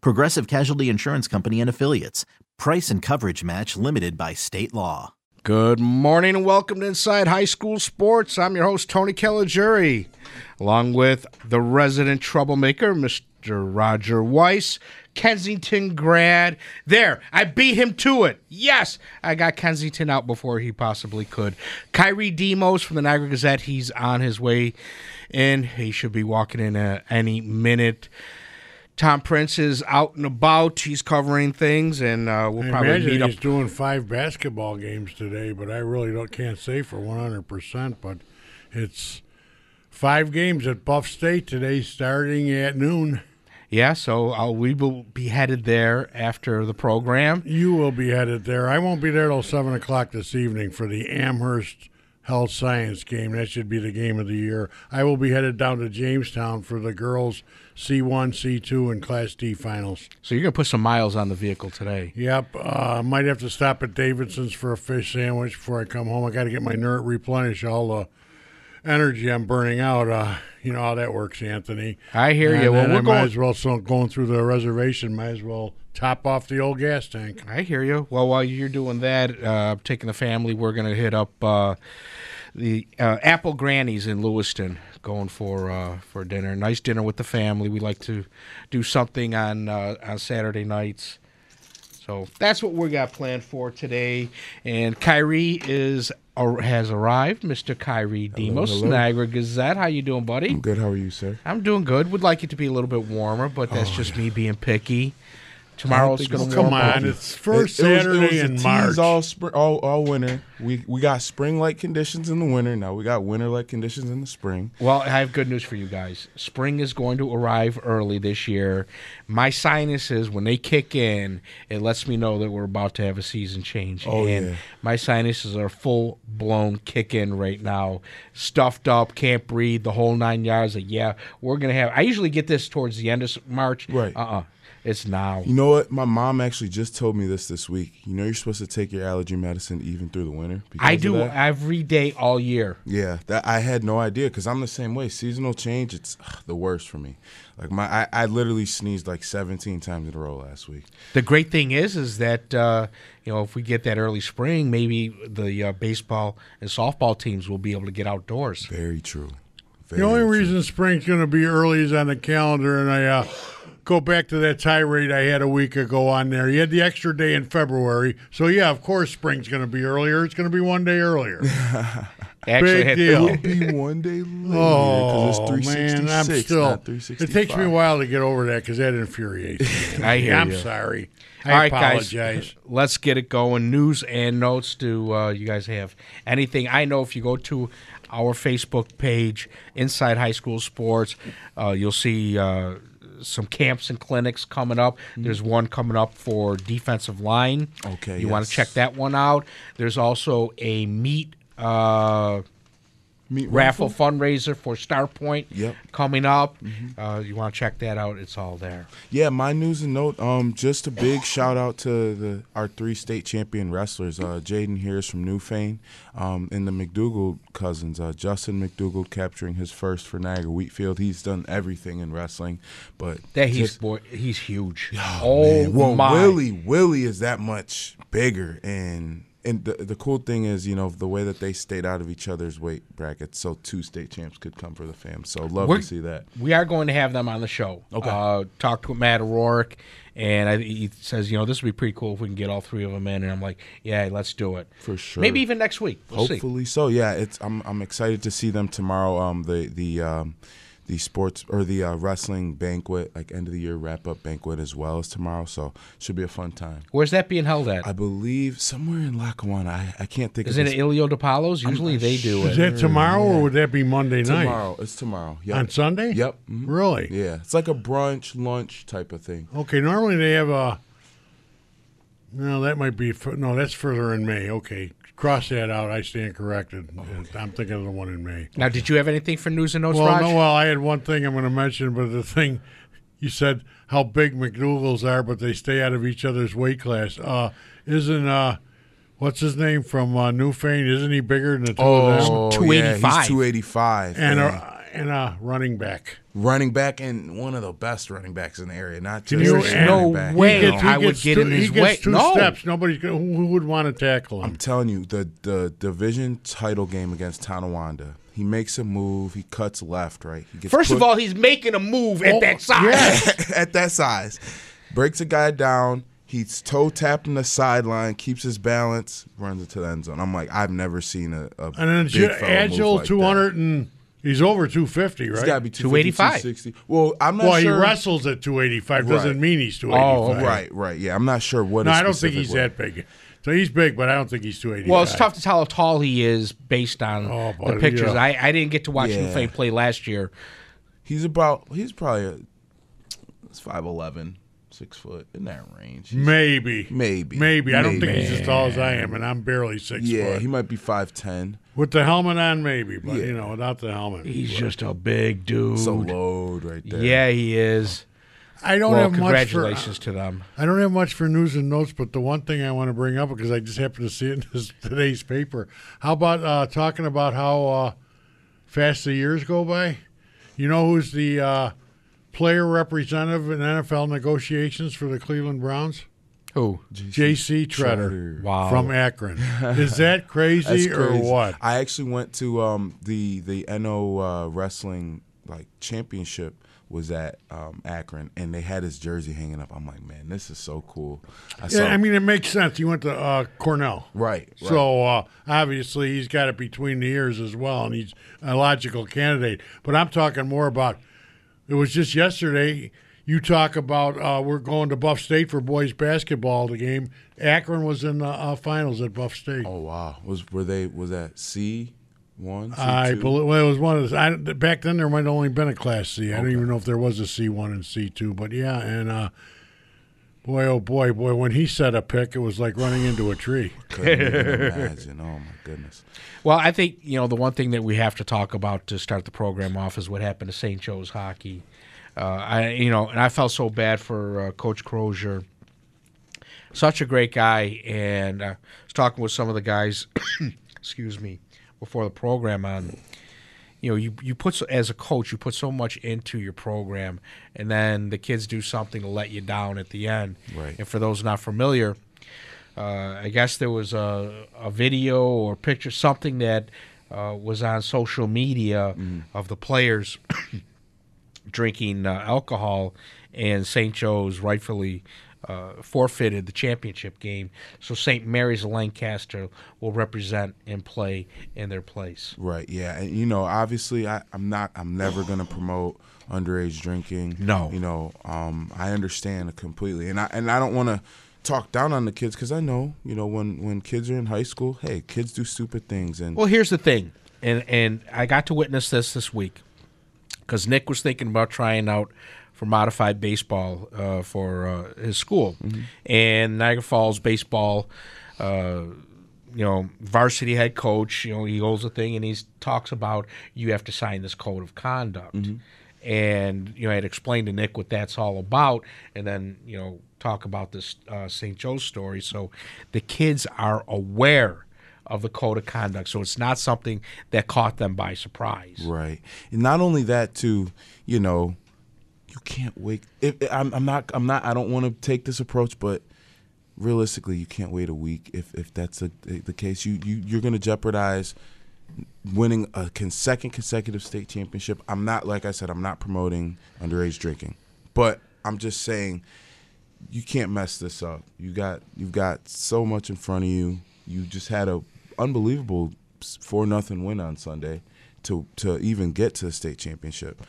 Progressive Casualty Insurance Company and Affiliates. Price and coverage match limited by state law. Good morning and welcome to Inside High School Sports. I'm your host, Tony Caligiuri, along with the resident troublemaker, Mr. Roger Weiss, Kensington grad. There, I beat him to it. Yes, I got Kensington out before he possibly could. Kyrie Demos from the Niagara Gazette, he's on his way in. He should be walking in uh, any minute. Tom Prince is out and about. He's covering things, and uh, we'll I probably meet up. he's doing five basketball games today, but I really don't can't say for one hundred percent. But it's five games at Buff State today, starting at noon. Yeah, so uh, we will be headed there after the program. You will be headed there. I won't be there till seven o'clock this evening for the Amherst Health Science game. That should be the game of the year. I will be headed down to Jamestown for the girls C1, C2, and Class D finals. So you're gonna put some miles on the vehicle today. Yep. Uh, might have to stop at Davidson's for a fish sandwich before I come home. I got to get my nerd replenish all the energy I'm burning out. Uh, you know how that works, Anthony. I hear And you. Well, we're I might going. as well so going through the reservation. Might as well top off the old gas tank. I hear you. Well, while you're doing that, uh, taking the family, we're gonna hit up uh, the uh, Apple Grannies in Lewiston, going for uh, for dinner. Nice dinner with the family. We like to do something on uh, on Saturday nights. So that's what we got planned for today. And Kyrie is or has arrived, Mr. Kyrie Demos, hello. Niagara Gazette. How you doing, buddy? I'm good. How are you, sir? I'm doing good. Would like it to be a little bit warmer, but that's just me being picky. Tomorrow's gonna Come warm up. on, it's first It- it was- it Saturday was in March. all spring, all, all winter. We we got spring like conditions in the winter. Now we got winter like conditions in the spring. Well, I have good news for you guys. Spring is going to arrive early this year. My sinuses, when they kick in, it lets me know that we're about to have a season change. Oh, and yeah. my sinuses are full blown kick in right now. Stuffed up, can't breathe, the whole nine yards. Like, yeah, we're going to have. I usually get this towards the end of March. Right. Uh uh It's now. You know what? My mom actually just told me this this week. You know you're supposed to take your allergy medicine even through the winter. because I do that? every day all year. Yeah, that I had no idea because I'm the same way. Seasonal change, it's ugh, the worst for me. Like my, I, I literally sneezed like 17 times in a row last week. The great thing is, is that uh, you know if we get that early spring, maybe the uh, baseball and softball teams will be able to get outdoors. Very true. The only true. reason spring's going to be early is on the calendar, and I uh, go back to that tirade I had a week ago on there. You had the extra day in February, so yeah, of course spring's going to be earlier. It's going to be one day earlier. Actually, Big deal. It'll be one day later Oh it's 366, man, I'm still. not It takes me a while to get over that because that infuriates me. I hear I'm you. sorry. I All right, apologize. guys. Let's get it going. News and notes. Do uh, you guys have anything? I know if you go to our Facebook page, Inside High School Sports, uh, you'll see uh, some camps and clinics coming up. There's one coming up for defensive line. Okay, you want to check that one out. There's also a meet. Uh, Meat raffle fundraiser for Starpoint Yep. coming up. Uh, you want to check that out? It's all there. Yeah, my news and note. Um, just a big shout out to the our three state champion wrestlers. Uh, Jaden here is from Newfane, um, and the McDougal cousins. Uh, Justin McDougal capturing his first for Niagara Wheatfield. He's done everything in wrestling, but That he's just- boy, he's huge. Oh, oh man. Well, my! Willie, Willie is that much bigger and and the the cool thing is, you know, the way that they stayed out of each other's weight brackets, so two state champs could come for the fam. So love We're- to see that. We are going to have them on the show. Okay. Uh, talked with Matt O'Rourke, and I, he says, you know, this would be pretty cool if we can get all three of them in. And I'm like, yeah, let's do it For sure. Maybe even next week. We'll see. Hopefully so. Yeah, it's I'm I'm excited to see them tomorrow. Um, the the um, the sports or the uh, wrestling banquet, like end of the year wrap up banquet as well as tomorrow. So should be a fun time. Where's that being held at? I believe somewhere in Lackawanna. I, I can't think Is of it at Ilio DiPaolo's? Usually they do Is it. that tomorrow or would that be Monday night? tomorrow. It's tomorrow. Yep. On Sunday? Yep. mhm. Really? Yeah, it's like a brunch lunch type of thing. Okay, normally they have a. No, that might be. No, that's further in May. Okay, cross that out. I stand corrected. I'm thinking of the one in May. Now, did you have anything for news and notes, Well, Raj? no, well, I had one thing I'm going to mention, but the thing you said how big McDougal's are, but they stay out of each other's weight class. Uh, isn't uh, what's his name from uh, Newfane? Isn't he bigger than the two of them? Oh, 285. Yeah, he's 285. And yeah. A and a running back. running back and one of the best running backs in the area. Not Can just you- a no back. way. He know. gets- I would get two, in his he gets way. two No. steps. Nobody's gonna, who, who would want to tackle him? I'm telling you, the the division title game against Tonawanda, he makes a move, he cuts left, right. He gets First of all, he's making a move at Oh, that size. at that size, breaks a guy down. He's toe tapping the sideline, keeps his balance, runs into the end zone. I'm like, I've never seen a, a and then big J- fella move agile like that. 200 and he's over 250, right? He's got to be 285. 285, 260. Well, I'm not well, sure. he wrestles at 285. Doesn't Right. mean he's 285. Oh, Right, right. Yeah, I'm not sure what. No, I don't think he's weight- that big. So he's big, but I don't think he's 285. Well, it's tough to tell how tall he is based on Oh, the pictures. yeah. I, I didn't get to watch Yeah. Newfane play last year. He's about. He's probably a. It's five eleven, six foot in that range. He's- Maybe. Maybe. Maybe. I don't Maybe. think he's as tall as I am, and I'm barely six yeah, foot. he might be five ten. With the helmet on, maybe, but Yeah. you know, without the helmet. He's just a big dude. So load right there. yeah, he is. I don't Well, have much for. congratulations to them. I don't have much for news and notes, but the one thing I want to bring up because I just happened to see it in this, today's paper. How about uh, talking about how uh, fast the years go by? You know who's the uh, player representative in NFL negotiations for the Cleveland Browns? Who? J.C. Tretter Wow. from Akron. Is that crazy, That's or what? I actually went to um, the the NO uh, wrestling like championship was at um, Akron, and they had his jersey hanging up. I'm like, man, this is so cool. I Yeah, I mean, it makes sense. He went to uh, Cornell. right, right. So uh, obviously he's got it between the ears as well, and he's a logical candidate. But I'm talking more about. It was just yesterday. You talk about uh, we're going to Buff State for boys basketball. The game Akron was in the uh, finals at Buff State. oh wow, was were they was that C one? I believe well, it was one of the, I, back then. There might have only been a Class C. I don't even know if there was a C one and C two. But yeah, and uh, boy, oh boy, boy, when he set a pick, it was like running into a tree. couldn't even imagine. Oh my goodness. Well, I think you know the one thing that we have to talk about to start the program off is what happened to St. Joe's hockey. Uh, I you know, and I felt so bad for uh, Coach Crozier. Such a great guy, and uh, I was talking with some of the guys. excuse me, before the program on. You know, you you put so, as a coach, you put so much into your program, and then the kids do something to let you down at the end. Right. And for those not familiar, uh, I guess there was a, a video or picture, something that uh, was on social media of the players drinking uh, alcohol, and St. Joe's rightfully uh, forfeited the championship game. So St. Mary's of Lancaster will represent and play in their place. Right. Yeah. And you know, obviously, I, I'm not. I'm never going to promote underage drinking. No. You know, um, I understand it completely, and I and I don't want to talk down on the kids because I know, you know, when when kids are in high school, hey, kids do stupid things, and Well, here's the thing, and and I got to witness this this week because Nick was thinking about trying out for modified baseball uh, for uh, his school, and Niagara Falls baseball. Uh, you know, varsity head coach. You know, he holds a thing, and he talks about you have to sign this code of conduct. And you know, I had explained to Nick what that's all about, and then you know, talk about this uh, St. Joe's story. So the kids are aware of the code of conduct, so it's not something that caught them by surprise. Right. And not only that, too, you know, you can't wait. If, I'm, I'm not. I'm not. I don't want to take this approach, but realistically, you can't wait a week if if that's the the case. You you you're going to jeopardize winning a con- second consecutive state championship. I'm not like I said. I'm not promoting underage drinking, but I'm just saying you can't mess this up. You got you've got so much in front of you. You just had a unbelievable four nothing win on Sunday to to even get to the state championship.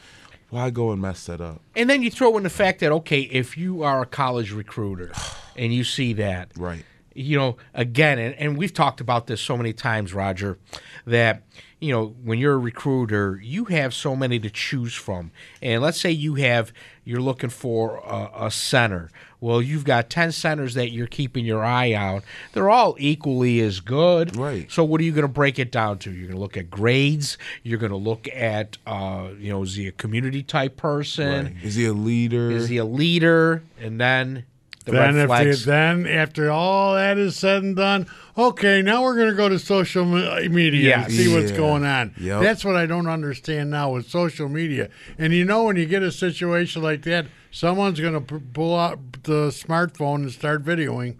Why go and mess that up? And then you throw in the fact that okay, if you are a college recruiter and you see that, Right. You know, again, and, and we've talked about this so many times, Roger, that you know when you're a recruiter, you have so many to choose from. And let's say you have you're looking for a, a center. Well, you've got ten centers that you're keeping your eye out. They're all equally as good. Right. So what are you going to break it down to? You're going to look at grades. You're going to look at, uh, you know, is he a community type person? Right. Is he a leader? Is he a leader? And then the Then, red if flags. they, then after all that is said and done, okay, now we're going to go to social media Yeah. and see what's Yeah. going on. Yep. That's what I don't understand now with social media. And you know, when you get a situation like that, someone's going to pull out the smartphone and start videoing.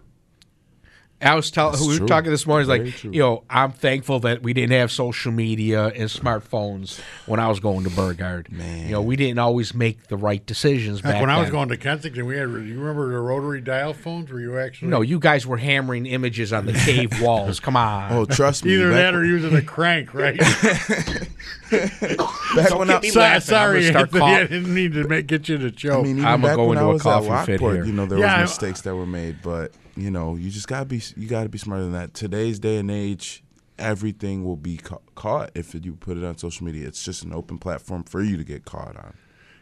I was telling That's we were talking this morning. Very Like, true. you know, I'm thankful that we didn't have social media and smartphones when I was going to Burgard. Man. you know, we didn't always make the right decisions Like back when I was then. going to Kensington, we had. You remember the rotary dial phones? Were you actually? No, you guys were hammering images on the cave walls. Come on. oh, trust me. Either that or using a crank, right? back when I, get So- sorry, I'm gonna Anthony, I didn't need to make, get you to I choke. mean, even I'm gonna back go when I into a was at coffee fit Rockport, here. you know, there Yeah, I- was mistakes that were made, but you know, you just gotta be you gotta be smarter than that. Today's day and age, everything will be ca- caught if you put it on social media. It's just an open platform for you to get caught on.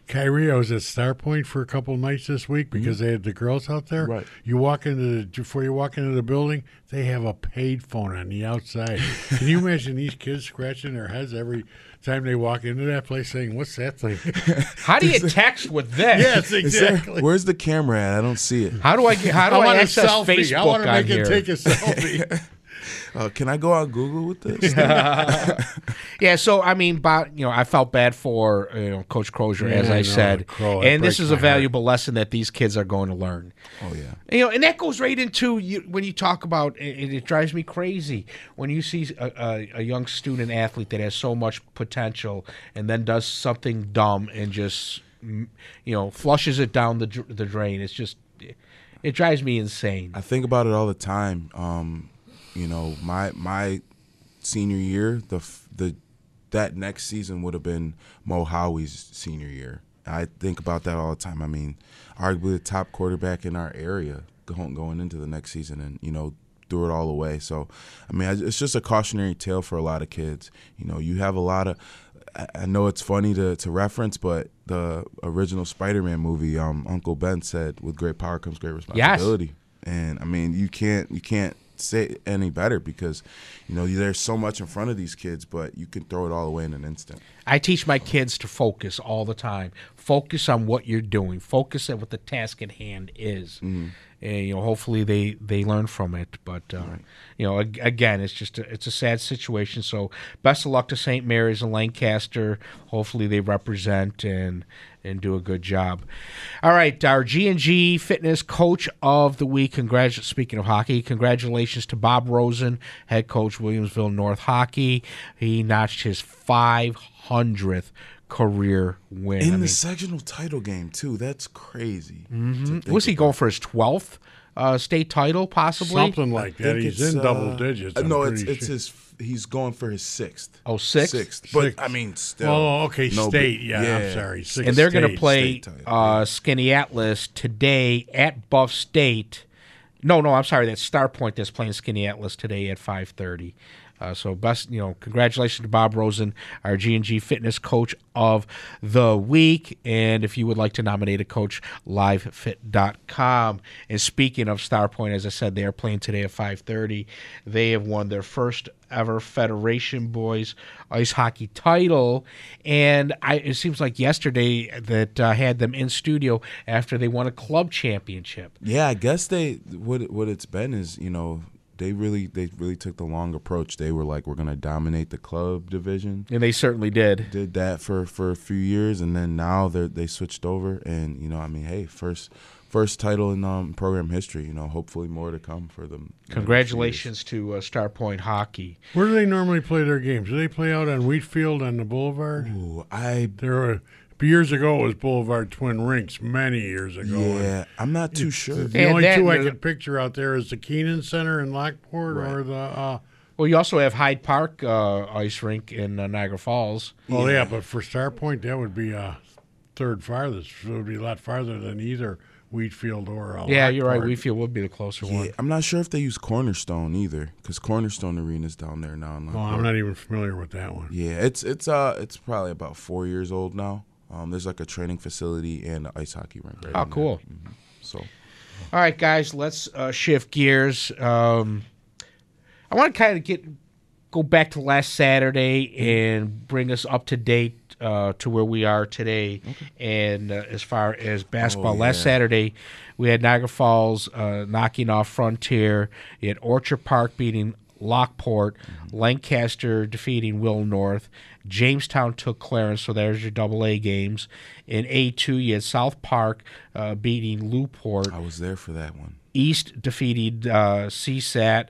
Kyrie, I was at Starpoint for a couple nights this week because mm-hmm. they had the girls out there. Right. You walk into the before you walk into the building, they have a paid phone on the outside. Can you imagine these kids scratching their heads every time they walk into that place, saying, "What's that thing?" How do you text with this? yes, Is there- exactly. where's the camera at? I don't see it. How do I get? How do I I, want a access selfie. Facebook I want to on make here? it take a selfie. Uh, can I go on Google with this? Yeah, so I mean, but you know, I felt bad for you know Coach Crozier, as I I said, Crow, and this is a heart. valuable lesson that these kids are going to learn. oh yeah. You know, and that goes right into you, when you talk about, and it drives me crazy when you see a, a, a young student athlete that has so much potential and then does something dumb and just, you know, flushes it down the the drain. It's just, it drives me insane. I think about it all the time. Um, you know, my my senior year, the the that next season would have been Mo Howie's senior year. I think about that all the time. I mean, arguably the top quarterback in our area going going into the next season, and you know, threw it all away. So, I mean, it's just a cautionary tale for a lot of kids. You know, you have a lot of. I- I know it's funny to, to reference, but the original Spider-Man movie, um, Uncle Ben said, "With great power comes great responsibility." Yes. And I mean, you can't you can't say it any better because you know there's so much in front of these kids, but you can throw it all away in an instant. I teach my kids to focus all the time. Focus on what you're doing. Focus on what the task at hand is. Mm-hmm. And you know, hopefully they they learn from it. But uh, you know, ag- again, it's just a, it's a sad situation. So best of luck to St. Mary's and Lancaster. Hopefully they represent and and do a good job. All right, our G and G Fitness Coach of the Week. Congratu- Speaking of hockey, congratulations to Bob Rosen, head coach Williamsville North Hockey. He notched his 500th career win. I In mean, the sectional title game too. That's crazy. mhm. was he going for his 12th uh, state title, possibly? Something like I that. He's it's, in double uh, digits. uh, I'm no, it's pretty it's sure. his. He's going for his sixth. Oh, sixth? Sixth, but Sixth. I mean, still. Oh, okay, no state. big- Yeah, I'm sorry. Six and they're going to play title, uh, Skaneateles today at Buff State. No, no, I'm sorry. That's Starpoint that's playing Skaneateles today at 5:30. Uh, so best, you know, congratulations to Bob Rosen, our G and G Fitness Coach of the Week. And if you would like to nominate a coach, livefit.com. And speaking of Starpoint, as I said, they are playing today at 5:30. They have won their first ever Federation Boys ice hockey title, and I, it seems like yesterday that uh, had them in studio after they won a club championship. Yeah, I guess they what what it's been is you know they really they really took the long approach. They were like, we're gonna dominate the club division. And they certainly did. Did that for for a few years, and then now they they switched over, and you know, I mean, hey, first first title in um, program history. You know, hopefully more to come for them. Congratulations to uh, Starpoint Hockey. Where do they normally play their games? Do they play out on Wheatfield on the Boulevard? Ooh, I There were years ago it was Boulevard Twin Rinks. Many years ago. yeah, I'm not too sure. The And only that- two I can picture out there is the Kenan Center in Lockport or the. Uh, Well, you also have Hyde Park uh, ice rink in uh, Niagara Falls. well, yeah. but for Starpoint, that would be uh, third farthest. So it would be a lot farther than either Wheatfield or. Uh, Yeah, you're right. Wheatfield would be the closer Yeah, one. I'm not sure if they use Cornerstone either, because Cornerstone Arena is down there now. Well, Lockport. I'm not even familiar with that one. Yeah, it's it's uh it's probably about four years old now. Um, there's like a training facility and an ice hockey rink. Right Oh, cool. So All right, guys, let's uh, shift gears. Um, I want to kind of get go back to last Saturday and bring us up to date uh, to where we are today. And uh, as far as basketball, Oh, last. Saturday we had Niagara Falls uh, knocking off Frontier. You had Orchard Park beating Lockport, Lancaster defeating Will North. Jamestown took Clarence, so there's your double A games. In A2, you had South Park uh, beating Newport. I was there for that one. East defeated uh, CSAT,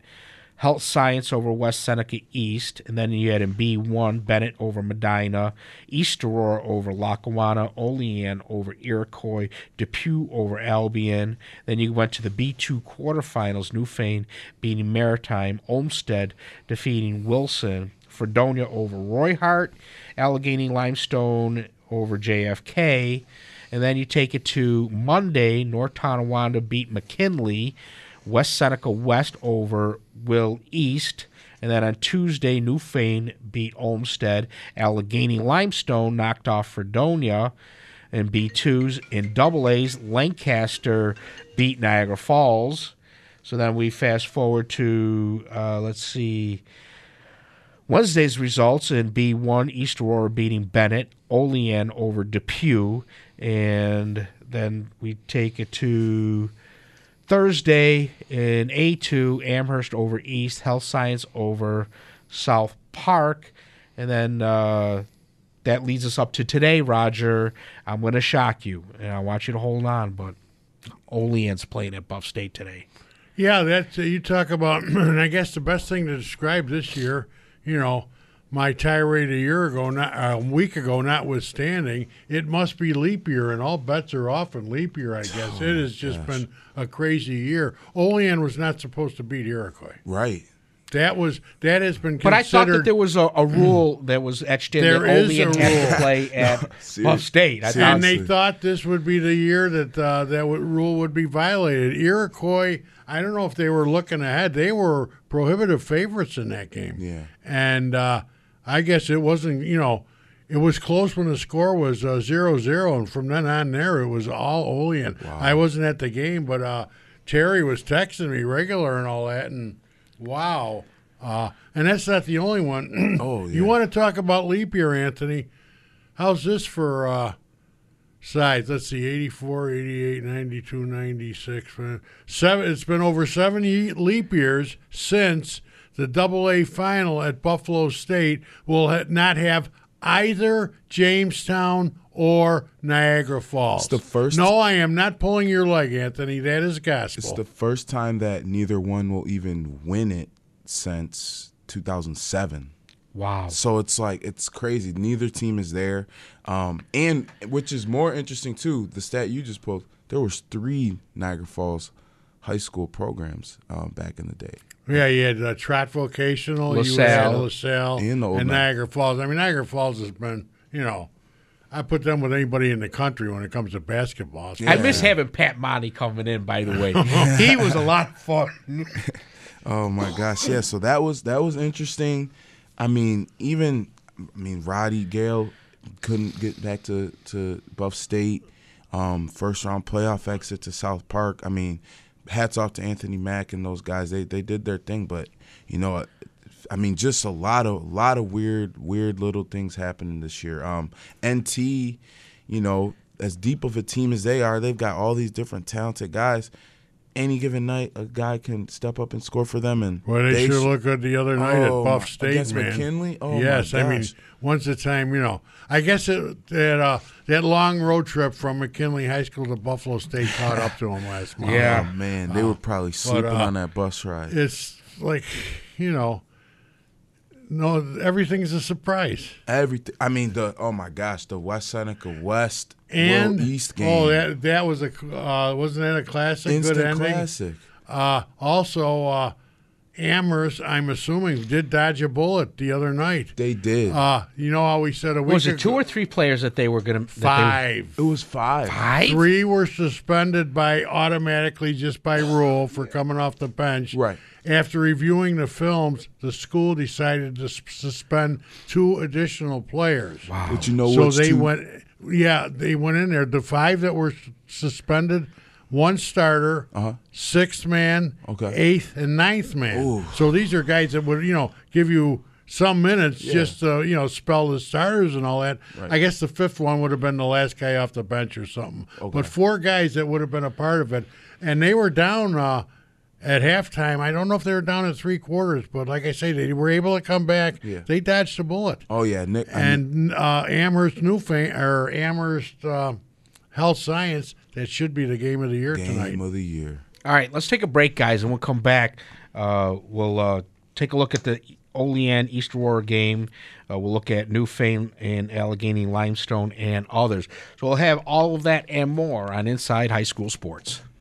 Health Science over West Seneca East, and then you had in B1 Bennett over Medina, East Aurora over Lackawanna, Olean over Iroquois, Depew over Albion. Then you went to the B2 quarterfinals, Newfane beating Maritime, Olmsted defeating Wilson, Fredonia over Roy Hart, Allegany Limestone over JFK. And then you take it to Monday, North Tonawanda beat McKinley, West Seneca West over Will East. And then on Tuesday, Newfane beat Olmsted. Allegany Limestone knocked off Fredonia in B2s. In double A's, Lancaster beat Niagara Falls. So then we fast forward to, uh, let's see, Wednesday's results in B1, East Aurora beating Bennett, Olean over Depew, and then we take it to Thursday in A2, Amherst over East, Health Science over South Park, and then uh, that leads us up to today, Roger. I'm going to shock you, and I want you to hold on, but Olean's playing at Buff State today. Yeah, that's uh, you talk about, and I guess the best thing to describe this year, you know, my tirade a year ago, not a week ago, notwithstanding, it must be leap year, and all bets are off in leap year. I guess oh it has just been a crazy year. Olean was not supposed to beat Iroquois. Right. That was that has been. Considered. But I thought that there was a, a rule that was etched in There that is Olean a had to rule. play at Buff State. I and they thought this would be the year that uh, that w- rule would be violated. Iroquois, I don't know if they were looking ahead. They were prohibitive favorites in that game. Yeah. And uh, I guess it wasn't, you know, it was close when the score was uh, 0-0, and from then on there, it was all Olean. I wasn't at the game, but uh, Terry was texting me regular and all that, and wow. Uh, and that's not the only one. Oh, You want to talk about leap year, Anthony? How's this for uh, sides? Let's see, 84, 88, 92, 96. uh, Seven, it's been over seven ye- leap years since the Double A final at Buffalo State will ha- not have either Jamestown or Niagara Falls. It's the first- No, I am not pulling your leg, Anthony. That is gospel. It's the first time that neither one will even win it since 2007. wow. So it's like it's crazy. Neither team is there, um, and which is more interesting too. The stat you just pulled, there was three Niagara Falls high school programs um, back in the day. Yeah, you had uh, Trott Vocational, you LaSalle. had LaSalle, And the Old and Man. Niagara Falls. I mean, Niagara Falls has been, you know, I put them with anybody in the country when it comes to basketball. I miss having Pat Monty coming in, by the way. he was a lot of fun. Oh my gosh, yeah. So that was that was interesting. I mean, even I mean Roddy Gayle couldn't get back to to Buff State. Um, first round playoff exit to South Park. I mean, hats off to Anthony Mack and those guys. They they did their thing, but you know, I mean, just a lot of lot of weird weird little things happening this year. Um, NT, you know, as deep of a team as they are, they've got all these different talented guys any given night, a guy can step up and score for them. And Well, they, sure sh- look good the other night Oh, at Buff State, against man. McKinley? Oh, my yes, I mean, once a time, you know, I guess it, that uh, that long road trip from McKinley High School to Buffalo State caught up to them last month. Yeah. Oh man, they were probably sleeping uh, on that bus ride. it's like, you know, no, everything's a surprise. Everything. I mean, the oh my gosh, the West Seneca West And Will East game. oh, that that was a uh, wasn't that a classic? instant good ending. classic. Uh, also, uh, Amherst, I'm assuming, did dodge a bullet the other night. They did. Uh, you know how we said a week Was it ago- two or three players that they were going to five? it was five. Five. Three were suspended by automatically just by rule for coming off the bench. Right. After reviewing the films, the school decided to suspend two additional players. Wow. But you know so they too- went. Yeah, they went in there. The five that were suspended, one starter, sixth man, Uh-huh. Okay. eighth and ninth man. Ooh. So these are guys that would you know give you some minutes just to you know spell the starters and all that. I guess the fifth one would have been the last guy off the bench or something. But four guys that would have been a part of it, and they were down. Uh, at halftime, I don't know if they were down at three quarters, but like I say, they were able to come back. Yeah. They dodged a bullet. Oh yeah, Nick. I mean, And uh, Amherst Newfane or Amherst uh, Health Science, that should be the game of the year game tonight. Game of the year. All right, let's take a break, guys, and we'll come back. Uh, we'll uh, take a look at the Olean East Aurora game. Uh, we'll look at Newfane and Allegany Limestone and others. So we'll have all of that and more on Inside High School Sports.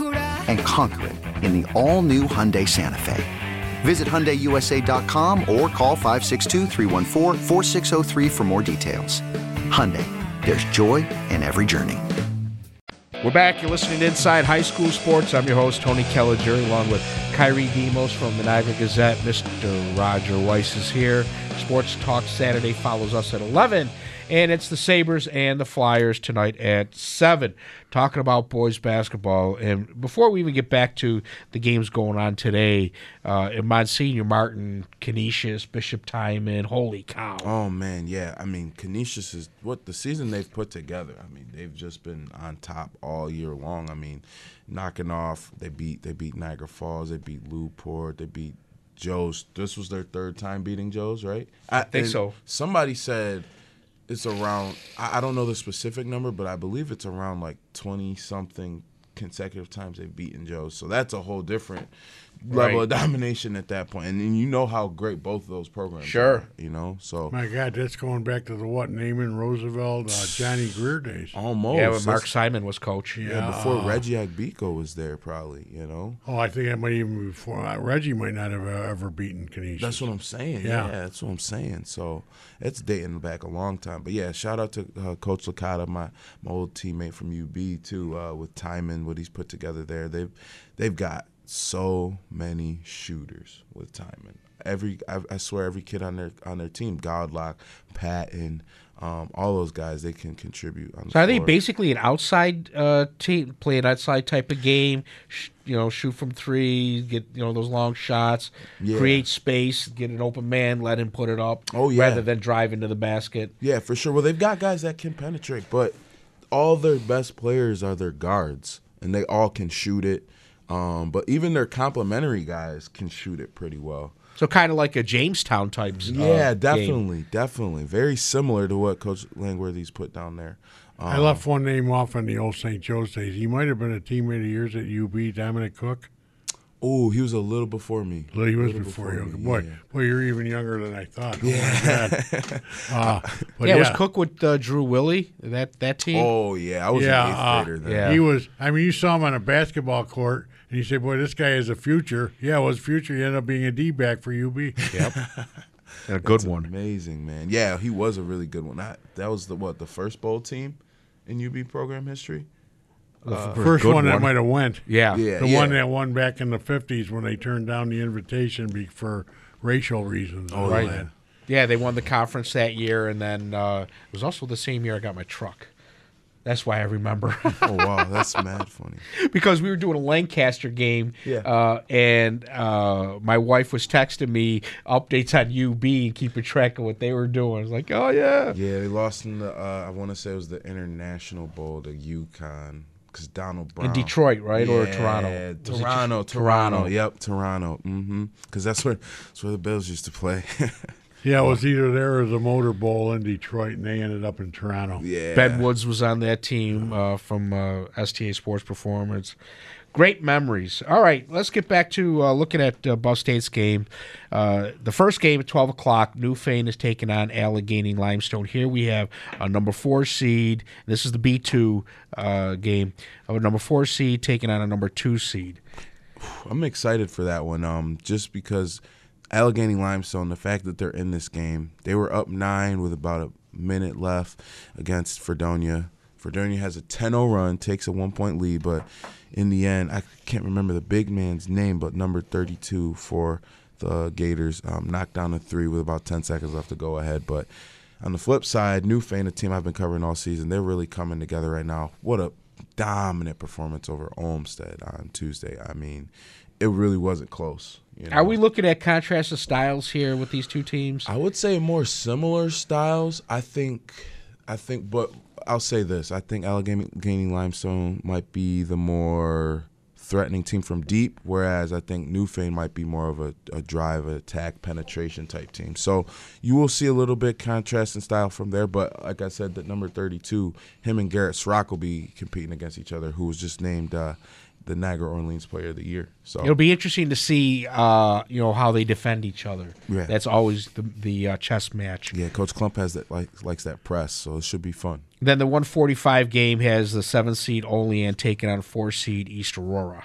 And conquer it in the all new Hyundai Santa Fe. Visit HyundaiUSA.com or call 562-314-4603 for more details. Hyundai, there's joy in every journey. We're back. You're listening to Inside High School Sports. I'm your host, Tony Caligiuri, along with Kyrie Demos from the Niagara Gazette. Mr. Roger Weiss is here. Sports Talk Saturday follows us at 11. And it's the Sabres and the Flyers tonight at 7, talking about boys basketball. And before we even get back to the games going on today, uh, in Monsignor Martin, Canisius, Bishop Timon, holy cow. Oh man, yeah. I mean, Canisius is what the season they've put together. I mean, they've just been on top all year long. I mean, knocking off. They beat they beat Niagara Falls. They beat Newport. They beat Joe's. This was their third time beating Joe's, right? I think so. Somebody said it's around. I, I don't know the specific number, but I believe it's around like twenty something consecutive times they've beaten Joe. So that's a whole different level of domination at that point. And, and you know how great both of those programs Sure. are, you know? So My God, that's going back to the what Naaman Roosevelt, uh, Johnny Greer days. almost. yeah, when Mark That's- Simon was coach. yeah, before Reggie Agbiko was there, probably, you know? Oh, I think that might even be before uh, Reggie might not have uh, ever beaten Canisius. That's what I'm saying. Yeah. Yeah. that's what I'm saying. So it's dating back a long time. But yeah, shout out to uh, Coach Licata, my my old teammate from UB too, uh, with Timon, what he's put together there. They've they've got so many shooters with Timon. every I, I swear every kid on their on their team, Godlock, Patton, um, all those guys, they can contribute. On the So are they basically an outside uh, team, play an outside type of game? Sh- you know, shoot from three, get you know those long shots, Yeah. create space, get an open man, let him put it up. Oh, yeah. rather than drive into the basket. Yeah, for sure. Well, they've got guys that can penetrate, but all their best players are their guards, and they all can shoot it. Um, but even their complementary guys can shoot it pretty well. So kind of like a Jamestown type. uh, Yeah, game. definitely, definitely. Very similar to what Coach Langworthy's put down there. Um, I left one name off on the old St. Joe's days. He might have been a teammate of yours at UB, Dominic Cook. Oh, he was a little before me. Well, he was before, before you. me, Boy, yeah. boy, you're even younger than I thought. Yeah. uh, but yeah, yeah, was Cook with uh, Drew Willy that that team? Oh yeah, I was yeah, an eighth uh, grader then. yeah. He was. I mean, you saw him on a basketball court, and you say, "Boy, this guy has a future." Yeah, well, his future. He ended up being a D back for UB. Yep, a good one. Amazing man. Yeah, he was a really good one. That that was the what the first bowl team in UB program history. First good one, that might have went. Yeah, Yeah. the one that won back in the '50s when they turned down the invitation be, for racial reasons. and all right. that. Yeah, they won the conference that year, and then uh, it was also the same year I got my truck. That's why I remember. Oh wow, that's mad funny. because we were doing a Lancaster game, Yeah. uh, and uh, my wife was texting me updates on UB and keeping track of what they were doing. I was like, oh yeah, Yeah, they lost in the. Uh, I want to say it was the International Bowl, the UConn, because Donald Brown in Detroit, right, or Yeah, Toronto? Was just Toronto, Toronto. Toronto. Yep, Toronto. Mm-hmm. Because that's where that's where the Bills used to play. Yeah, it was either there or the Motor Bowl in Detroit, and they ended up in Toronto. yeah. Ben Woods was on that team uh, from uh, STA Sports Performance. Great memories. All right, let's get back to uh, looking at uh, Buff State's game. Uh, the first game at 12 o'clock, Newfane is taking on Allegany Limestone. Here we have a number four seed. This is the B2 uh, game. A number four seed taking on a number two seed. I'm excited for that one. Um, just because Allegany Limestone, the fact that they're in this game, they were up nine with about a minute left against Fredonia. Fredonia has a 10-0 run, takes a one-point lead, but in the end, I can't remember the big man's name, but number 32 for the Gators um, knocked down a three with about 10 seconds left to go ahead. But on the flip side, Newfane, a team I've been covering all season, they're really coming together right now. What a dominant performance over Olmsted on Tuesday. I mean, it really wasn't close. You know? Are we looking at contrast of styles here with these two teams? I would say more similar styles. I think, I think, but I'll say this: I think Allegany Limestone might be the more threatening team from deep, whereas I think Newfane might be more of a, a drive, attack, penetration type team. So you will see a little bit contrast in style from there. But like I said, that number 32, him and Garrett Srock will be competing against each other, who was just named uh, the Niagara Orleans Player of the Year. So It'll be interesting to see, uh, you know, how they defend each other. Yeah. That's always the the uh, chess match. yeah, Coach Klump has that like likes that press, so it should be fun. Then the 145 game has the seven seed Olean taking on four seed East Aurora.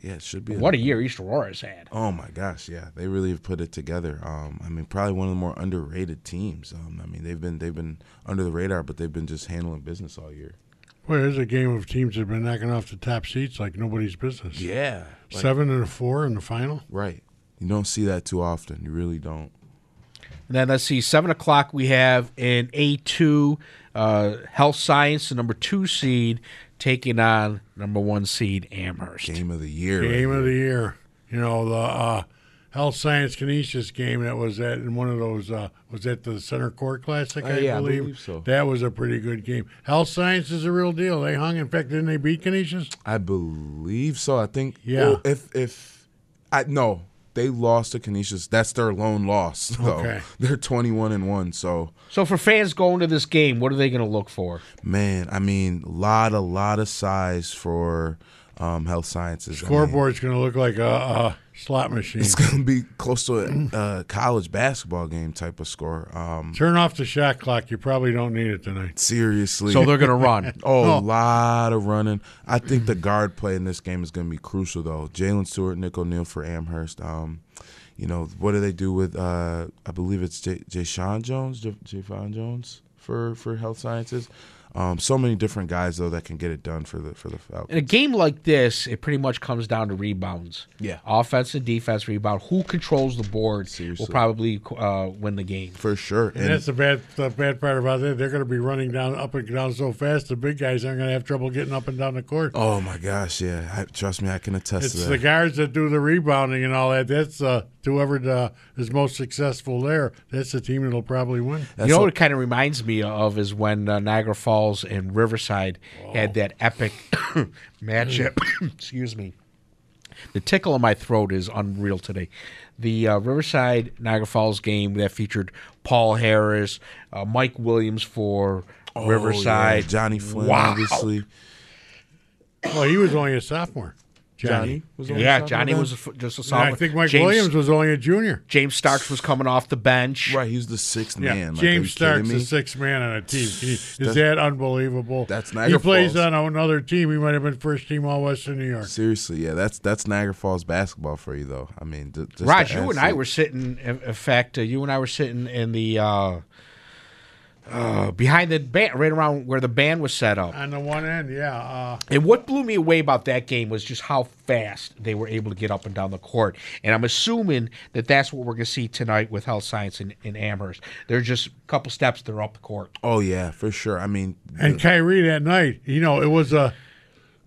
Yeah, it should be. What a year East Aurora's had. Oh my gosh, yeah, they really have put it together. Um, I mean, probably one of the more underrated teams. Um, I mean, they've been they've been under the radar, but they've been just handling business all year. Boy, there's a game of teams that have been knocking off the top seats like nobody's business. Yeah, Seven and a four in the final. right. You don't see that too often. You really don't. And then let's see, seven o'clock we have in A2 uh, Health Science, the number two seed, taking on number one seed Amherst. Game of the year. Game right of here. the year. You know the uh, health science Canisius game that was at in one of those uh, was that the Center Court Classic. Uh, I, yeah, I believe. believe so. That was a pretty good game. Health science is a real deal. They hung. In fact, didn't they beat Canisius? I believe so. I think. Yeah. well, if if I no, they lost to Canisius. That's their lone loss. Though. Okay. They're twenty one and one. So So for fans going to this game, what are they going to look for? man, I mean, lot a lot of size for um, health sciences. I mean, going to look like a, a slot machine. It's gonna be close to a uh, college basketball game type of score. Um, Turn off the shot clock. You probably don't need it tonight. seriously. So they're going to run. oh, a lot of running. I think the guard play in this game is going to be crucial, though. Jalen Stewart, Nick O'Neal for Amherst. Um, you know, what do they do with? Uh, I believe it's J. J. Sean Jones, J. J. Jones for for health sciences. Um, so many different guys though that can get it done for the for the Falcons. In a game like this, it pretty much comes down to rebounds. Yeah. offense and defense rebound. Who controls the board Seriously. will probably uh, win the game. for sure. And that's the bad the bad part about it. They're going to be running down up and down so fast. The big guys aren't going to have trouble getting up and down the court. oh my gosh, yeah. I, trust me, I can attest it's to that. the guards that do the rebounding and all that. That's uh, whoever the, is most successful there. That's the team that'll probably win. That's you know all- what it kind of reminds me of is when uh, Niagara Falls and Riverside had that epic matchup. Excuse me. The tickle in my throat is unreal today. The uh, Riverside Niagara Falls game that featured Paul Harris, uh, Mike Williams for Oh, yeah, Riverside, Johnny Flynn, Wow. obviously. Well, he was only a sophomore. Johnny. Johnny was only Yeah, Johnny was a, just a And sophomore. I think Mike James, Williams was only a junior. James Starks was coming off the bench. right. He was the sixth Yeah, man. Like, are James you Starks, kidding the me? sixth man on a team. He- is That's- that unbelievable? That's Niagara He Niagara plays Falls. on another team. He might have been first team All Western New York. Seriously, yeah, that's that's Niagara Falls basketball for you, though. I mean, d- just Raj, the you and I absolute- were sitting. In in fact, uh, you and I were sitting in the uh, uh, behind the band, right around where the band was set up. On the one end, yeah. Uh, And what blew me away about that game was just how fast they were able to get up and down the court. And I'm assuming that that's what we're going to see tonight with Health Science in, in Amherst. They're just a couple steps. They're up the court. Oh yeah, for sure. I mean, and Kyrie that night, you know, it was a,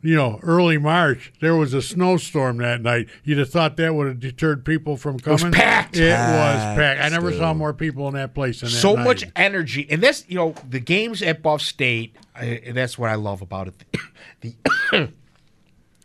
you know, early March. There was a snowstorm that night. You'd have thought that would have deterred people from coming. It was packed. It was Packed packed. I never saw more people in that place. Than that so night. much energy, and that's you know the games at Buff State. Uh, and that's what I love about it. The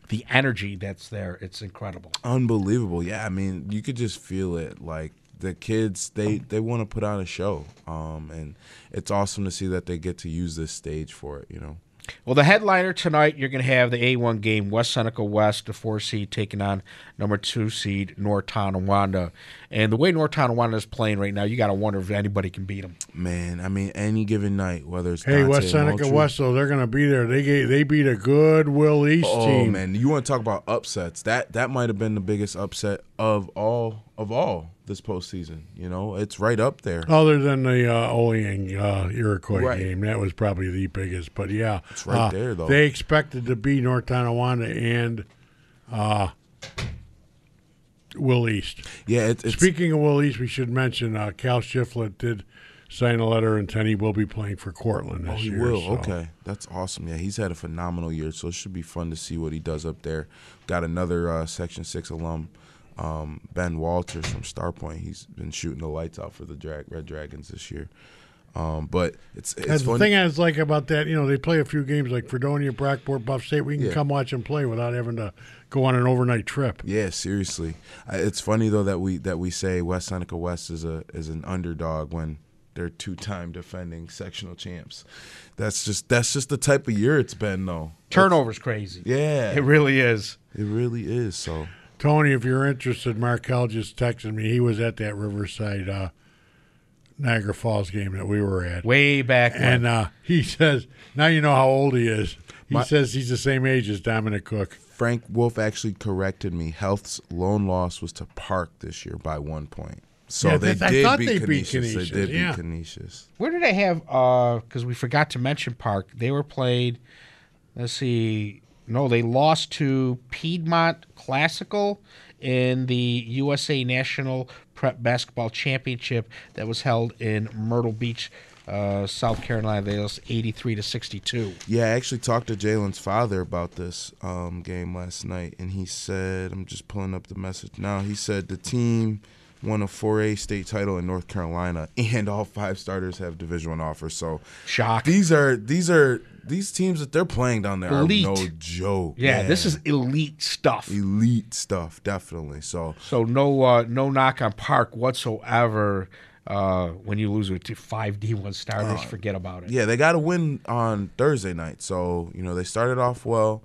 the energy that's there, it's incredible. unbelievable. Yeah, I mean, you could just feel it. Like the kids, they they want to put on a show, um, and it's awesome to see that they get to use this stage for it. You know. Well, the headliner tonight, you're going to have the A1 game, West Seneca West, the four seed, taking on number two seed, North Tonawanda. And the way North Tonawanda is playing right now, you got to wonder if anybody can beat them. Man, I mean, any given night, whether it's Hey, Dante West Seneca Moultrie- West, though they're going to be there. They gave, they beat a good Will East Oh team. man, you want to talk about upsets? That that might have been the biggest upset of all of all this postseason. You know, it's right up there. Other than the uh, Olean uh, Iroquois Right. game, that was probably the biggest. But yeah, It's right uh, there, though. They expected to beat North Tonawanda and uh, Will East. Yeah, it, it's Speaking of Will East, we should mention uh, Cal Shiflett did sign a letter and he will be playing for Cortland this Oh, he year. will. so- Okay, that's awesome. Yeah, he's had a phenomenal year, so it should be fun to see what he does up there. Got another uh, Section Six alum, um, Ben Walters from Starpoint. He's been shooting the lights out for the drag, Red Dragons this year. Um, but it's it's the thing I was like about that, you know, they play a few games like Fredonia, Brockport, Buff State. We can Yeah. come watch them play without having to go on an overnight trip. Yeah, seriously. It's funny though that we that we say West Seneca West is a is an underdog when they're two time defending sectional champs. That's just that's just the type of year it's been though. Turnover's crazy. Yeah, It really is. it really is. So Tony, if you're interested, Markel just texted me. He was at that Riverside uh, Niagara Falls game that we were at. Way back when. And uh, he says, now you know how old he is. He My- says he's the same age as Dominic Cook. Frank Wolf actually corrected me. Health's lone loss was to Park this year by one point. So Yeah, they that- I did thought beat they beat Canisius. They did yeah. beat Canisius. Where did they have? Uh, because we forgot to mention Park. They were played. Let's see. No, they lost to Piedmont Classical in the USA National Prep Basketball Championship that was held in Myrtle Beach, uh, South Carolina. They lost eighty-three to sixty-two. Yeah, I actually talked to Jalen's father about this um, game last night, and he said, I'm just pulling up the message now. He said the team won a 4A state title in North Carolina, and all five starters have Division One offers. So Shock. these are these are these teams that they're playing down there Elite. are no joke. Yeah, this is elite stuff. elite stuff, definitely. So So no, uh, no knock on Park whatsoever. Uh, when you lose with five D one starters, forget about it. yeah, they got to win on Thursday night. So you know they started off well.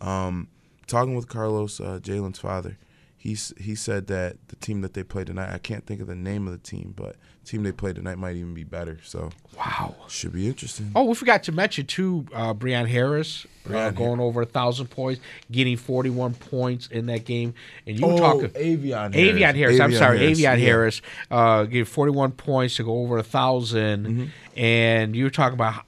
Um, talking with Carlos, uh, Jalen's father, he's he said that the team that they played tonight, I can't think of the name of the team, but team they play tonight might even be better. So Wow. should be interesting. Oh, we forgot to mention too, uh, Breon Harris uh, Breon going over a thousand points, getting forty-one points in that game, and you were Oh, talking Avion Harris. Avion Harris. I'm sorry, Harris, Avion yeah. Harris uh, gave forty-one points to go over a 1000 Mm-hmm. and you were talking about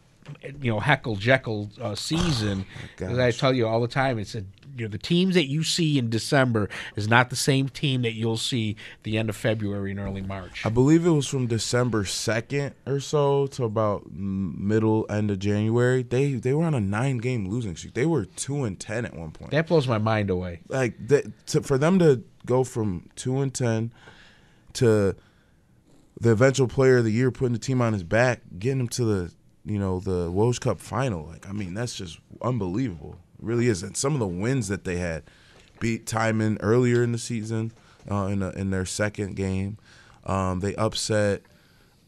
you know heckle jekyll uh, season. As I tell you all the time, it's a you know the teams that you see in December is not the same team that you'll see the end of February and early March. I believe it was from December second or so to about middle end of January. They they were on a nine game losing streak. They were two and ten at one point. That blows my mind away. Like that, to, for them to go from two and ten to the eventual player of the year, putting the team on his back, getting him to the you know the World Cup final. Like I mean, that's just unbelievable. Really is. And some of the wins that they had beat Timon earlier in the season uh, in a, in their second game. Um, they upset.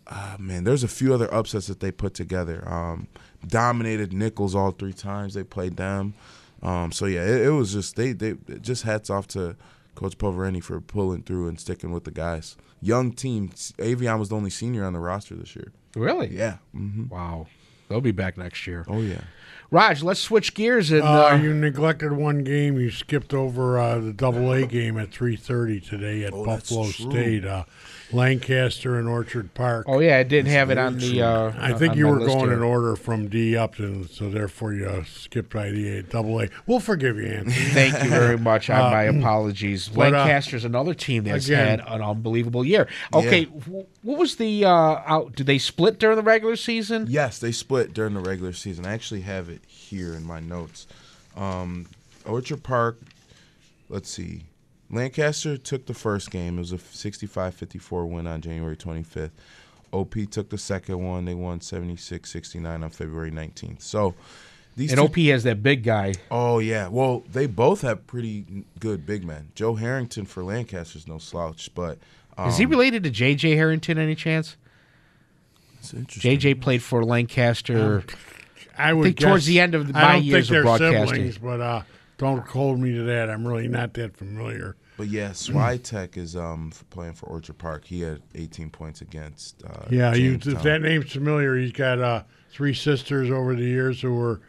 Uh, man, there's a few other upsets that they put together. Um, dominated Nichols all three times they played them. Um, so yeah, it, it was just they they just hats off to Coach Povereni for pulling through and sticking with the guys. Young team. Avion was the only senior on the roster this year. Really? Yeah. hmm Wow. They'll be back next year. Oh yeah. Raj, let's switch gears and Uh, uh, you neglected one game. You skipped over uh, the Double A game at three thirty today at Oh, that's Buffalo true. State, uh, Lancaster and Orchard Park. Oh yeah, I didn't have it on the. Uh, I think on you my were going here. in order from D up to, so therefore you uh, skipped by the Double A. We'll forgive you, Anthony. Thank you very much. Uh, my Uh, apologies. but, uh, Lancaster's another team that's again- had an unbelievable year. Okay, wh- what was the uh, out? Did they split during the regular season? Yes, they split during the regular season. I actually have it here in my notes. Um, Orchard Park, let's see. Lancaster took the first game. It was a 65-54 win on January 25th. OP took the second one. They won 76-69 on February 19th. So these And two- OP has that big guy. Oh yeah. Well, they both have pretty good big men. Joe Harrington for Lancaster's no slouch, but um, Is he related to JJ Harrington? Any chance? It's interesting. JJ played for Lancaster. I would think towards the end of I my don't years think of they're broadcasting. siblings, but uh, don't hold me to that. I'm really not that familiar. But yeah, Switek is um playing for Orchard Park. He had 18 points against. Uh, Yeah, you, if that name's familiar, he's got uh, three sisters over the years who were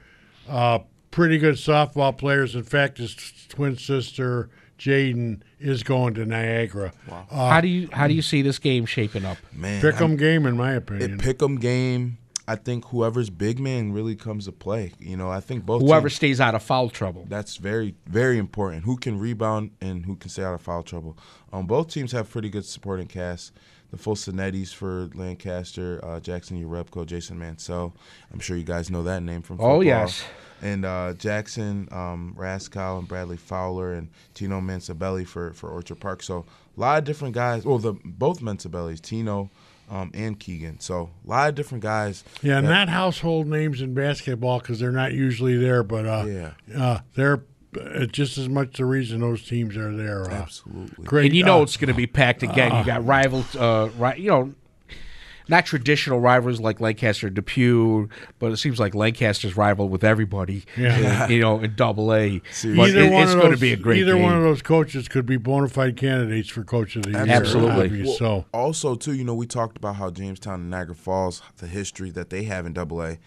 uh, pretty good softball players. In fact, his twin sister Jaden is going to Niagara. Uh, how do you how do you see this game shaping up? Man, pick 'em I'm- game, in my opinion. It pick 'em game. I think whoever's big man really comes to play. You know, I think both Whoever teams- stays out of foul trouble. That's very, very important. Who can rebound and who can stay out of foul trouble. Um, both teams have pretty good supporting cast. The full Sinettis for Lancaster, uh, Jackson Urebko, Jason Mansell. I'm sure you guys know that name from football. Oh, yes. And uh, Jackson um, Raskow and Bradley Fowler and Tino Mansabelli for, for Orchard Park. So a lot of different guys. Well, the both Mansabellis, Tino um, and Keegan. So a lot of different guys. yeah, that- not household names in basketball because they're not usually there, but uh, Yeah. uh, they're uh, just as much the reason those teams are there. Uh, Absolutely. Great. and you know uh, it's going to be packed again. you got rival, uh, ri- you know, not traditional rivals like Lancaster, and Depew, but it seems like Lancaster's rival with everybody. Yeah. in, you know, in Double A. But Either it- one it's of going to those- be a great Either game. one of those coaches could be bona fide candidates for coach of the year. Absolutely. obvious, Well, so also too, you know, we talked about how Jamestown and Niagara Falls, the history that they have in Double A.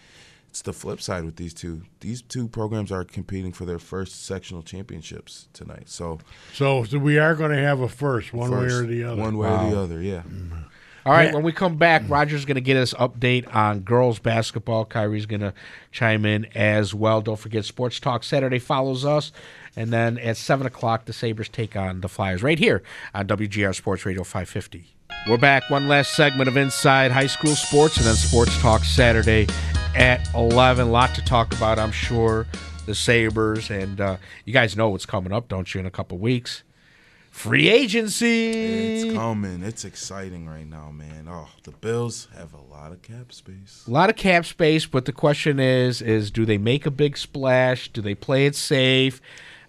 It's the flip side with these two. These two programs are competing for their first sectional championships tonight. So, So, so we are going to have a first, one way or the other. One way or the other, yeah. Mm-hmm. All right, Yeah. when we come back, Roger's going to get us update on girls basketball. Kyrie's going to chime in as well. Don't forget, Sports Talk Saturday follows us. And then at 7 o'clock, the Sabres take on the Flyers right here on WGR Sports Radio 550. We're back. One last segment of Inside High School Sports and then Sports Talk Saturday at 11. A lot to talk about, I'm sure. The Sabres. And uh, you guys know what's coming up, don't you, in a couple weeks? Free agency. It's coming. It's exciting right now, man. Oh, the Bills have a lot of cap space. A lot of cap space, but the question is: is do they make a big splash? Do they play it safe?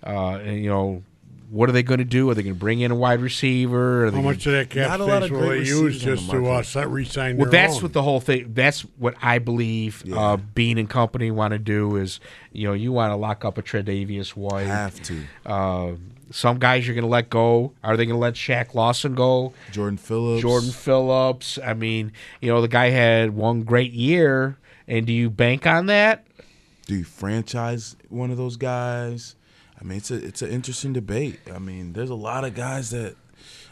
Uh, and, you know, what are they going to do? Are they going to bring in a wide receiver? Are they How gonna- much of that cap Not space of will they use receivers on the just to uh, market. set, re-sign Well, their that's own? what the whole thing. That's what I believe. Uh, Beane and company want to do is, you know, you want to lock up a Tre'Davious White. Have to. Uh, some guys you're going to let go. Are they going to let Shaq Lawson go? Jordan Phillips. Jordan Phillips. I mean, you know, the guy had one great year, and do you bank on that? Do you franchise one of those guys? I mean, it's a it's an interesting debate. I mean, there's a lot of guys that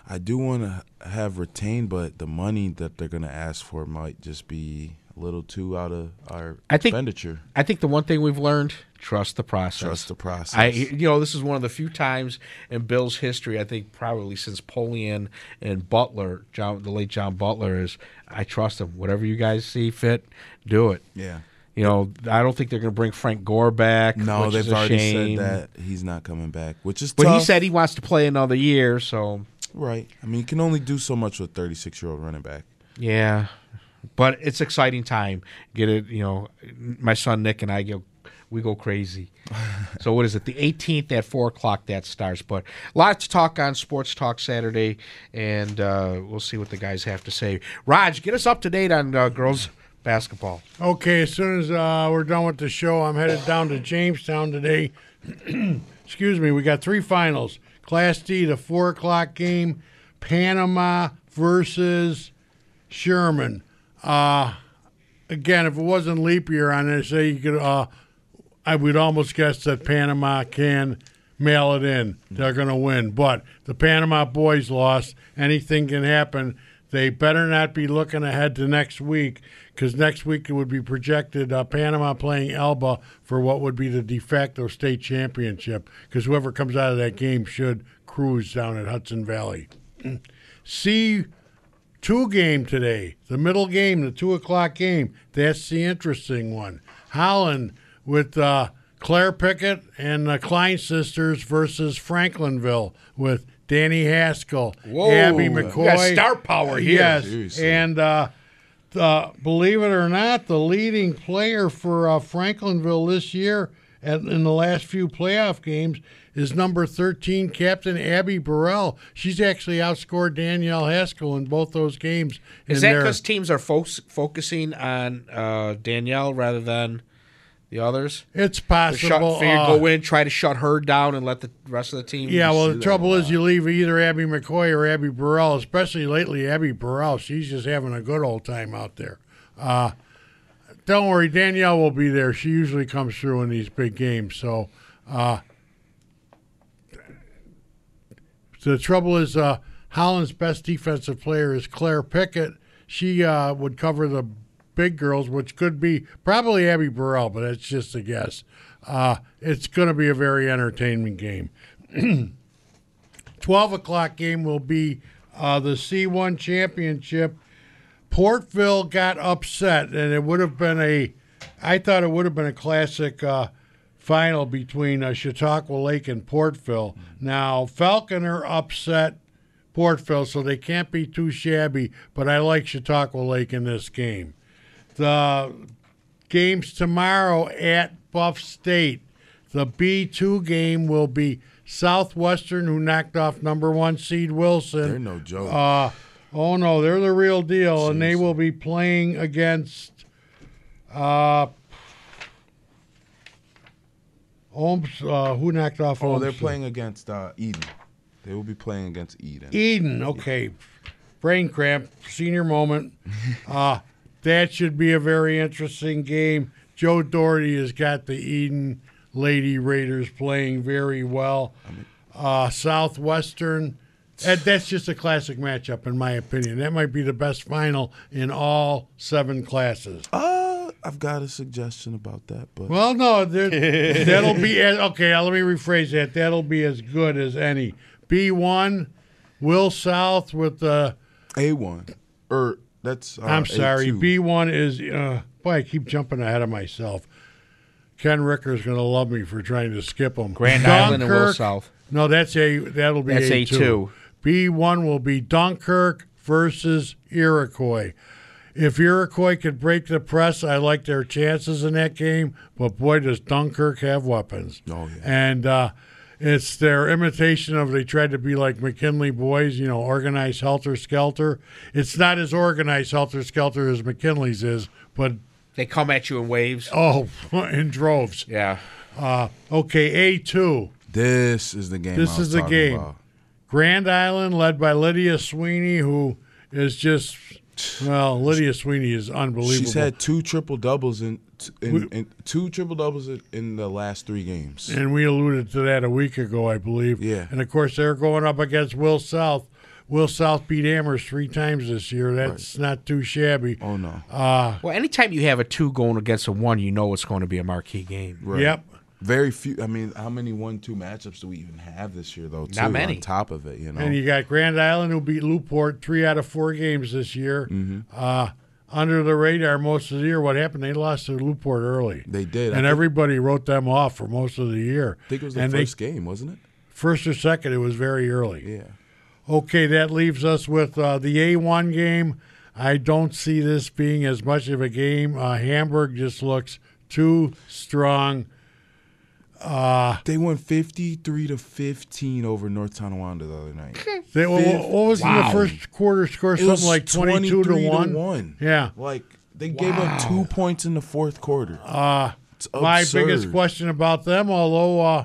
I do want to have retained, but the money that they're going to ask for might just be a little too out of our I think- expenditure. I think the one thing we've learned: trust the process. Trust the process. I, you know, this is one of the few times in Bill's history, I think probably since Polian and Butler, John, the late John Butler, is I trust him. Whatever you guys see fit, do it. yeah. You know, I don't think they're going to bring Frank Gore back. No, they've already shame. said that he's not coming back, which is But he said he wants to play another year, so right. I mean, you can only do so much with a 36 year old running back. yeah. But it's exciting time. Get it? You know, my son Nick and I go, we go crazy. so what is it? The 18th at four o'clock that starts. But lots lot to talk on Sports Talk Saturday, and uh, we'll see what the guys have to say. Raj, get us up to date on uh, girls basketball. Okay, as soon as uh, we're done with the show, I'm headed down to Jamestown today. Excuse me. We got three finals. Class D, the four o'clock game, Panama versus Sherman. Uh, again, if it wasn't leap year on it, say you could. Uh, I would almost guess that Panama can mail it in. They're going to win. But the Panama boys lost. Anything can happen. They better not be looking ahead to next week because next week it would be projected uh, Panama playing Elba for what would be the de facto state championship because whoever comes out of that game should cruise down at Hudson Valley. C two game today, the middle game, the two o'clock game. That's the interesting one. Holland with uh, Claire Pickett and the Klein sisters versus Franklinville with Danny Haskell, Abby McCoy. got star power here. Yes, Seriously. and uh, the, believe it or not, the leading player for uh, Franklinville this year at, in the last few playoff games is number 13, Captain Abby Burrell. She's actually outscored Danielle Haskell in both those games. Is that because teams are fo- focusing on uh, Danielle rather than the others? It's possible. uh, go in, try to shut her down, and let the rest of the team. Yeah, well, the trouble is you leave either Abby McCoy or Abby Burrell, especially lately Abby Burrell. She's just having a good old time out there. Uh, don't worry, Danielle will be there. She usually comes through in these big games. So uh, the trouble is uh, Holland's best defensive player is Claire Pickett. She uh, would cover the big girls, which could be probably Abby Burrell, but that's just a guess. Uh, it's going to be a very entertaining game. 12 o'clock game will be uh, the C1 championship. Portville got upset, and it would have been a, I thought it would have been a classic uh, final between uh, Chautauqua Lake and Portville. Now, Falconer upset Portville, so they can't be too shabby, but I like Chautauqua Lake in this game. The games tomorrow at Buff State. The B2 game will be Southwestern, who knocked off number one seed Wilson. They're no joke. Uh, oh no, they're the real deal, and they will be playing against. Uh, Ohms, uh, who knocked off? oh, they're playing against uh, Eden. They will be playing against Eden. Eden. Okay, brain cramp, senior moment. uh, that should be a very interesting game. Joe Doherty has got the Eden Lady Raiders playing very well. Uh, Southwestern. That, that's just a classic matchup, in my opinion. That might be the best final in all seven classes. Uh, I've got a suggestion about that, but Well, no, there- that'll be as, okay. Let me rephrase that. That'll be as good as any. B one, Will South with the. A one or that's uh, I'm sorry, A2. B one is. Uh, boy, I keep jumping ahead of myself. Ken Ricker's is going to love me for trying to skip them. Grand Island and Will South. No, that's a that'll be That's A A2. B one will be Dunkirk versus Iroquois. If Iroquois could break the press, I like their chances in that game. But boy, does Dunkirk have weapons! Oh, yeah. And uh, it's their imitation of they tried to be like McKinley boys, you know, organized helter skelter. It's not as organized helter skelter as McKinley's is, but They come at you in waves. oh, in droves. Yeah. Uh, okay, A two. This is the game. This I was is the game. about. Grand Island, led by Lydia Sweeney, who is just well, Lydia Sweeney is unbelievable. She's had two triple doubles in, in, in two triple doubles in, in the last three games. and we alluded to that a week ago, I believe. Yeah. And of course, they're going up against Will South, Will South beat Amherst three times this year. That's not too shabby. Oh no. Uh, Well, anytime you have a two going against a one, you know it's going to be a marquee game. Right. Yep. Very few. I mean, how many one-two matchups do we even have this year, though? Too, Not many. On top of it, you know. And you got Grand Island who beat Newport three out of four games this year. Mm-hmm. Uh, under the radar most of the year. What happened? They lost to Newport early. They did. And think- everybody wrote them off for most of the year. I think it was the and first game, wasn't it? First or second, it was very early. Yeah. Okay, that leaves us with uh, the A1 game. I don't see this being as much of a game. Uh, Hamburg just looks too strong. They won fifty-three to fifteen over North Tonawanda the other night. They, what, Fifth. what was in the first quarter score? It Something was like 22 to 23 1? one. Yeah. Like they gave up two points in the fourth quarter. Uh, It's my biggest question about them, although uh,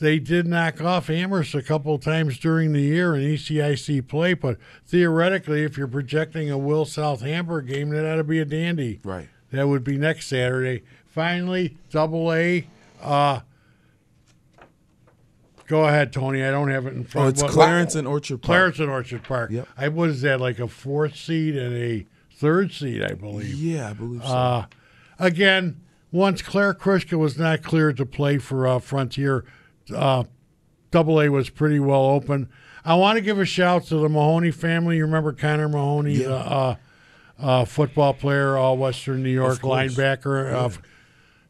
they did knock off Amherst a couple times during the year in ECIC play, but theoretically, if you're projecting a Will South Hamburg game, that ought to be a dandy. Right. That would be next Saturday. Finally, Double A. Uh, go ahead, Tony. I don't have it in front. Of me. Oh, it's What- Clarence and Orchard Park. Clarence and Orchard Park. Yep. I was at like a fourth seed and a third seed, I believe. Yeah, I believe so. Uh, again, once Claire Krushka was not cleared to play for uh, Frontier, uh, Double A was pretty well open. I want to give a shout to the Mahoney family. You remember Connor Mahoney, Yeah. the uh, uh, football player, all Western New York linebacker, uh,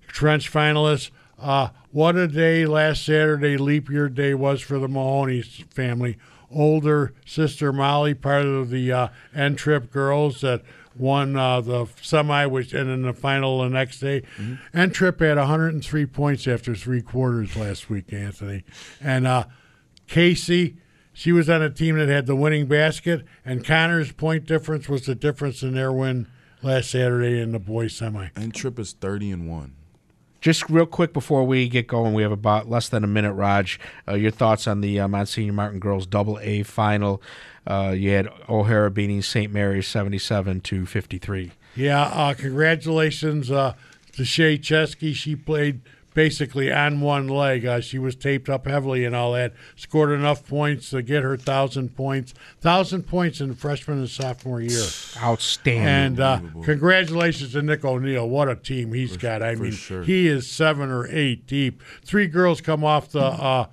trench finalist. Uh, what a day last Saturday, leap year day, was for the Mahoney family. Older sister Molly, part of the uh, N Trip girls that won uh, the semi, which and in the final the next day. N Trip had 103 points after three quarters last week, Anthony, and uh, Casey. She was on a team that had the winning basket, and Connor's point difference was the difference in their win last Saturday in the boys semi. and Trip is thirty and one. Just real quick before we get going, we have about less than a minute. Raj, uh, your thoughts on the uh, Monsignor Martin girls Double A final? Uh, you had O'Hara beating St. Mary's seventy-seven to fifty-three. Yeah, uh, congratulations uh, to Shay Chesky. She played basically on one leg. Uh, she was taped up heavily and all that. Scored enough points to get her thousand points. Thousand points in freshman and sophomore year. Outstanding. And uh, congratulations to Nick O'Neill. What a team he's got. I mean, sure. he is seven or eight deep. Three girls come off the uh,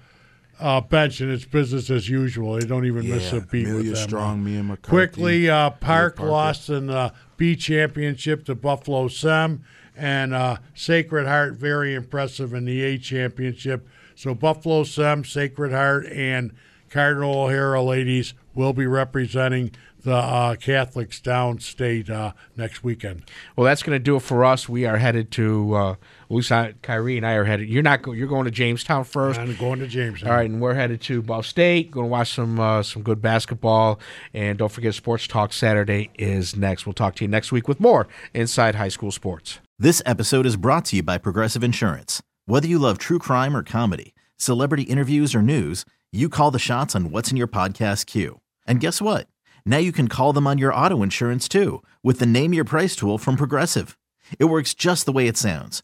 uh, bench, and it's business as usual. They don't even miss a beat Amelia with them. Strong, Mia McCarthy. Quickly, uh, Park lost in the B championship to Buffalo Sem, and uh, Sacred Heart very impressive in the A championship. So Buffalo Sem, Sacred Heart, and Cardinal O'Hara ladies will be representing the uh, Catholics downstate uh, next weekend. well, that's going to do it for us. We are headed to. At least I, Kyrie and I are headed. You're not. Go, you're going to Jamestown first. I'm going to Jamestown. All right, and we're headed to Buff State. Going to watch some uh, some good basketball, and don't forget Sports Talk Saturday is next. We'll talk to you next week with more Inside High School Sports. This episode is brought to you by Progressive Insurance. Whether you love true crime or comedy, celebrity interviews or news, you call the shots on what's in your podcast queue. And guess what? Now you can call them on your auto insurance too with the Name Your Price tool from Progressive. It works just the way it sounds.